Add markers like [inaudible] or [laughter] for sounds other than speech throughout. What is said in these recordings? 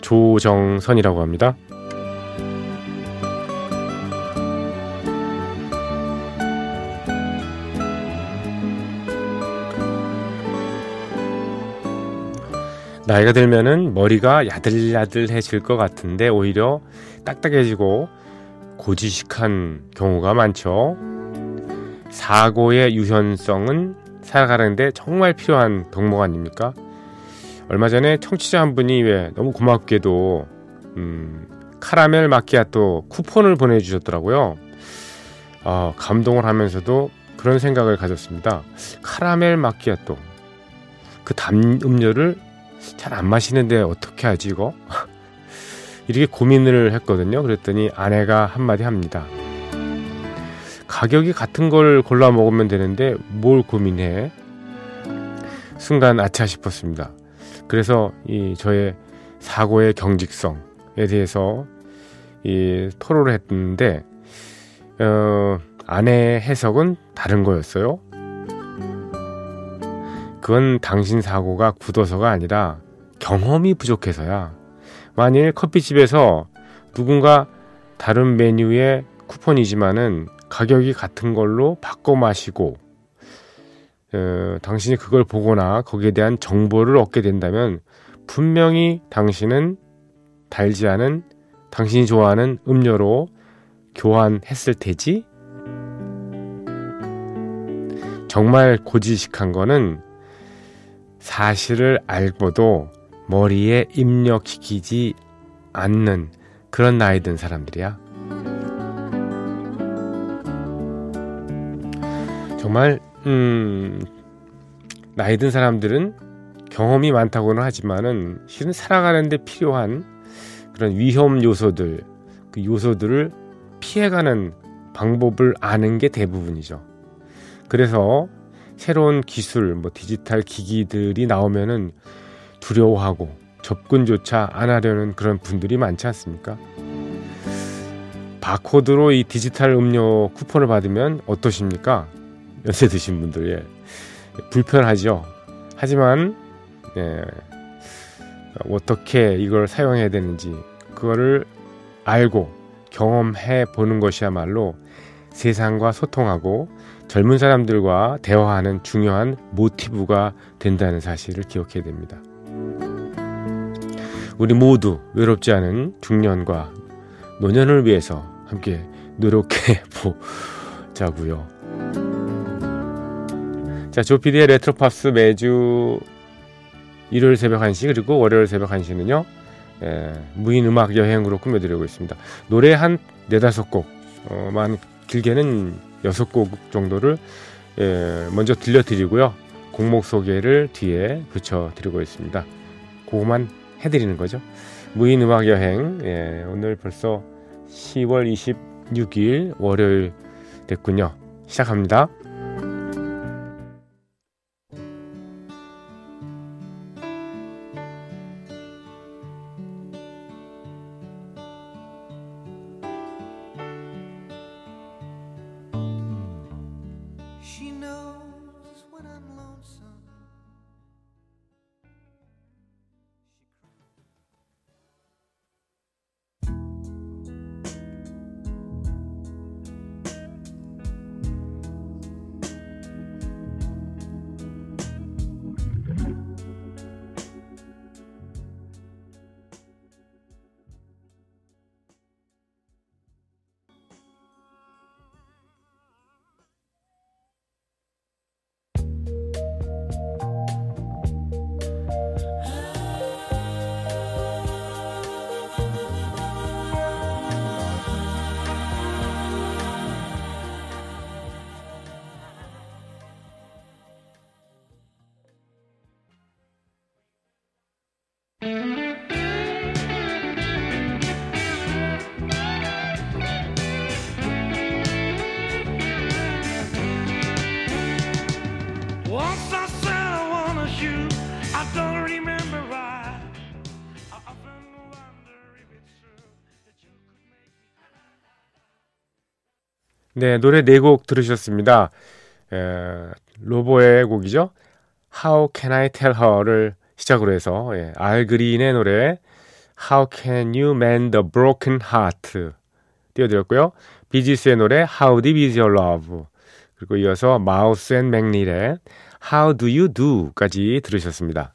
조정선이라고 합니다. 나이가 들면은 머리가 야들야들해질 것 같은데 오히려 딱딱해지고 고지식한 경우가 많죠. 사고의 유연성은 살아가는데 정말 필요한 덕목 아닙니까? 얼마 전에 청취자 한 분이 왜 너무 고맙게도 음, 카라멜 마키아토 쿠폰을 보내주셨더라고요. 어, 감동을 하면서도 그런 생각을 가졌습니다. 카라멜 마키아토 그단 음료를 잘 안 마시는데 어떻게 하지 이거? [laughs] 이렇게 고민을 했거든요. 그랬더니 아내가 한마디 합니다. 가격이 같은 걸 골라 먹으면 되는데 뭘 고민해? 순간 아차 싶었습니다. 그래서 이 저의 사고의 경직성에 대해서 이 토로를 했는데 어, 아내의 해석은 다른 거였어요. 그건 당신 사고가 굳어서가 아니라 경험이 부족해서야. 만일 커피집에서 누군가 다른 메뉴의 쿠폰이지만은 가격이 같은 걸로 바꿔 마시고 어, 당신이 그걸 보거나 거기에 대한 정보를 얻게 된다면 분명히 당신은 달지 않은 당신이 좋아하는 음료로 교환했을 테지? 정말 고지식한 거는 사실을 알고도 머리에 입력시키지 않는 그런 나이 든 사람들이야. 정말 음, 나이 든 사람들은 경험이 많다고는 하지만은 실은 살아가는데 필요한 그런 위험 요소들, 그 요소들을 피해가는 방법을 아는 게 대부분이죠. 그래서 새로운 기술, 뭐 디지털 기기들이 나오면은 두려워하고 접근조차 안 하려는 그런 분들이 많지 않습니까? 바코드로 이 디지털 음료 쿠폰을 받으면 어떠십니까? 연세 드신 분들 예. 불편하죠. 하지만 예, 어떻게 이걸 사용해야 되는지 그거를 알고 경험해 보는 것이야말로 세상과 소통하고 젊은 사람들과 대화하는 중요한 모티브가 된다는 사실을 기억해야 됩니다. 우리 모두 외롭지 않은 중년과 노년을 위해서 함께 노력해 [laughs] 보자고요. 자, 조피디의 레트로팝스 매주 일요일 새벽 1시 그리고 월요일 새벽 1시는요. 예, 무인 음악 여행으로 꾸며드리고 있습니다. 노래 한 네다섯 곡만 어, 길게는 여섯 곡 정도를 예, 먼저 들려드리고요. 곡목 소개를 뒤에 붙여드리고 있습니다. 그거만 해드리는 거죠. 무인 음악 여행 예, 오늘 벌써 10월 26일 월요일 됐군요. 시작합니다. 네, 노래 네 곡 들으셨습니다. 에, 로보의 곡이죠. How Can I Tell Her를 시작으로 해서 예, 알 그린의 노래 How Can You Mend a Broken Heart 띄워드렸고요. 비지스의 노래 How Deep Is Your Love 그리고 이어서 마우스 앤 맥닐의 How Do You Do까지 들으셨습니다.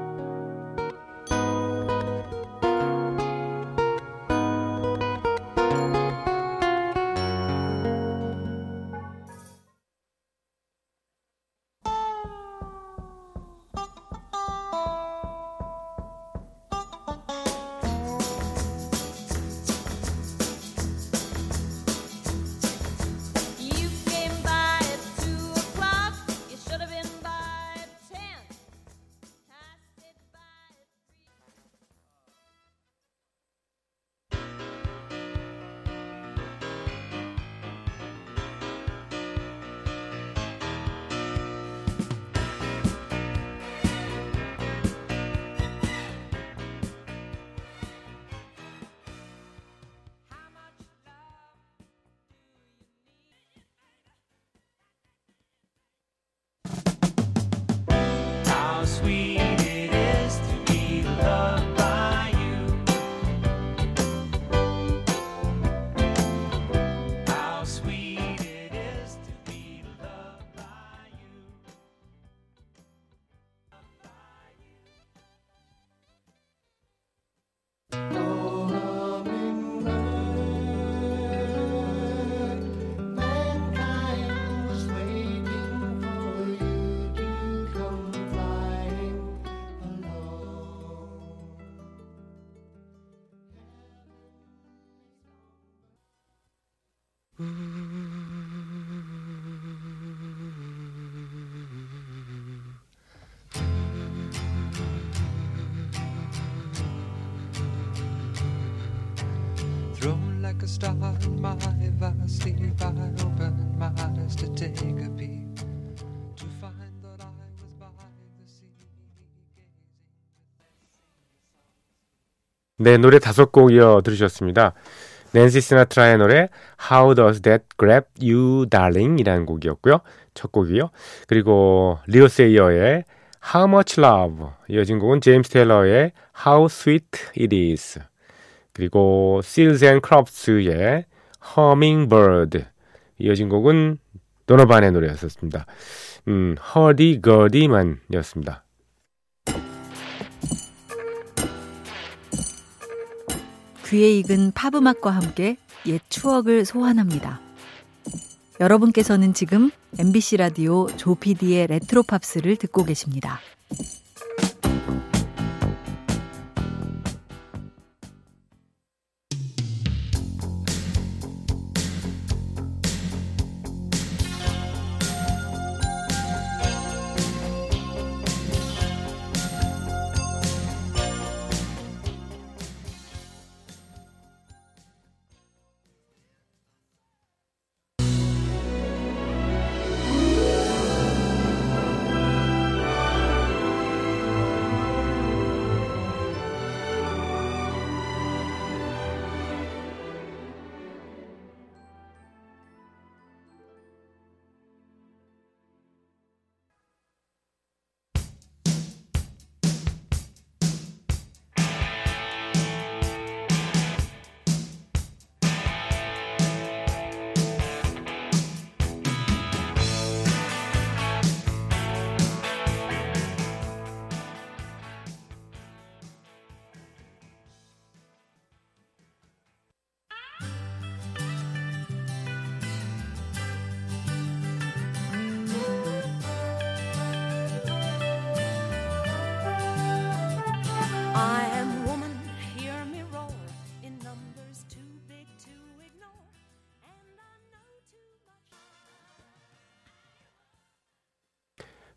like a star in my vast sleep. I opened my eyes to take a peek to find that I was by the sea. 네, 노래 다섯 곡 이어 들으셨습니다. 낸시 시나트라의 노래 How Does That Grab You Darling 이라는 곡이었고요. 첫 곡이요. 그리고 리오 세이어의 How Much Love 이어진 곡은 제임스 테일러의 How Sweet It Is 그리고 Seals and Crofts의 Hummingbird 이어진 곡은 도너반의 노래였었습니다. 음, Hurdy Gurdy Man이었습니다. 귀에 익은 팝음악과 함께 옛 추억을 소환합니다. 여러분께서는 지금 MBC 라디오 조피디의 레트로 팝스를 듣고 계십니다.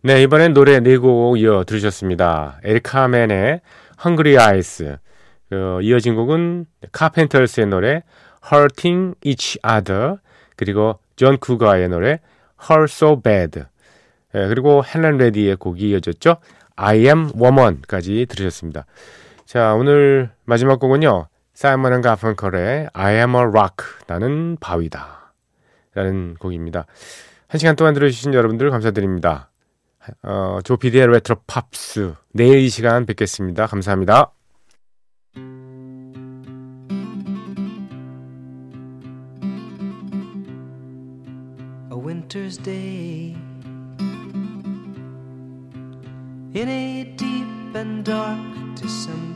네, 이번엔 노래 네 곡 이어 들으셨습니다. 에릭 카멘의 Hungry Eyes. 그, 이어진 곡은 카펜터스의 노래 Hurting Each Other 그리고 존 쿠거의 노래 Hurts So Good 예, 그리고 헬렌 레디의 곡이 이어졌죠. I Am Woman까지 들으셨습니다. 자 오늘 마지막 곡은요. 사이먼 앤 가펑컬의 I Am a Rock 나는 바위다 라는 곡입니다. 한 시간 동안 들어주신 여러분들 감사드립니다. 어, 조피디의 레트로 팝스 내일 이 시간 뵙겠습니다. 감사합니다. winter's day in a deep and dark December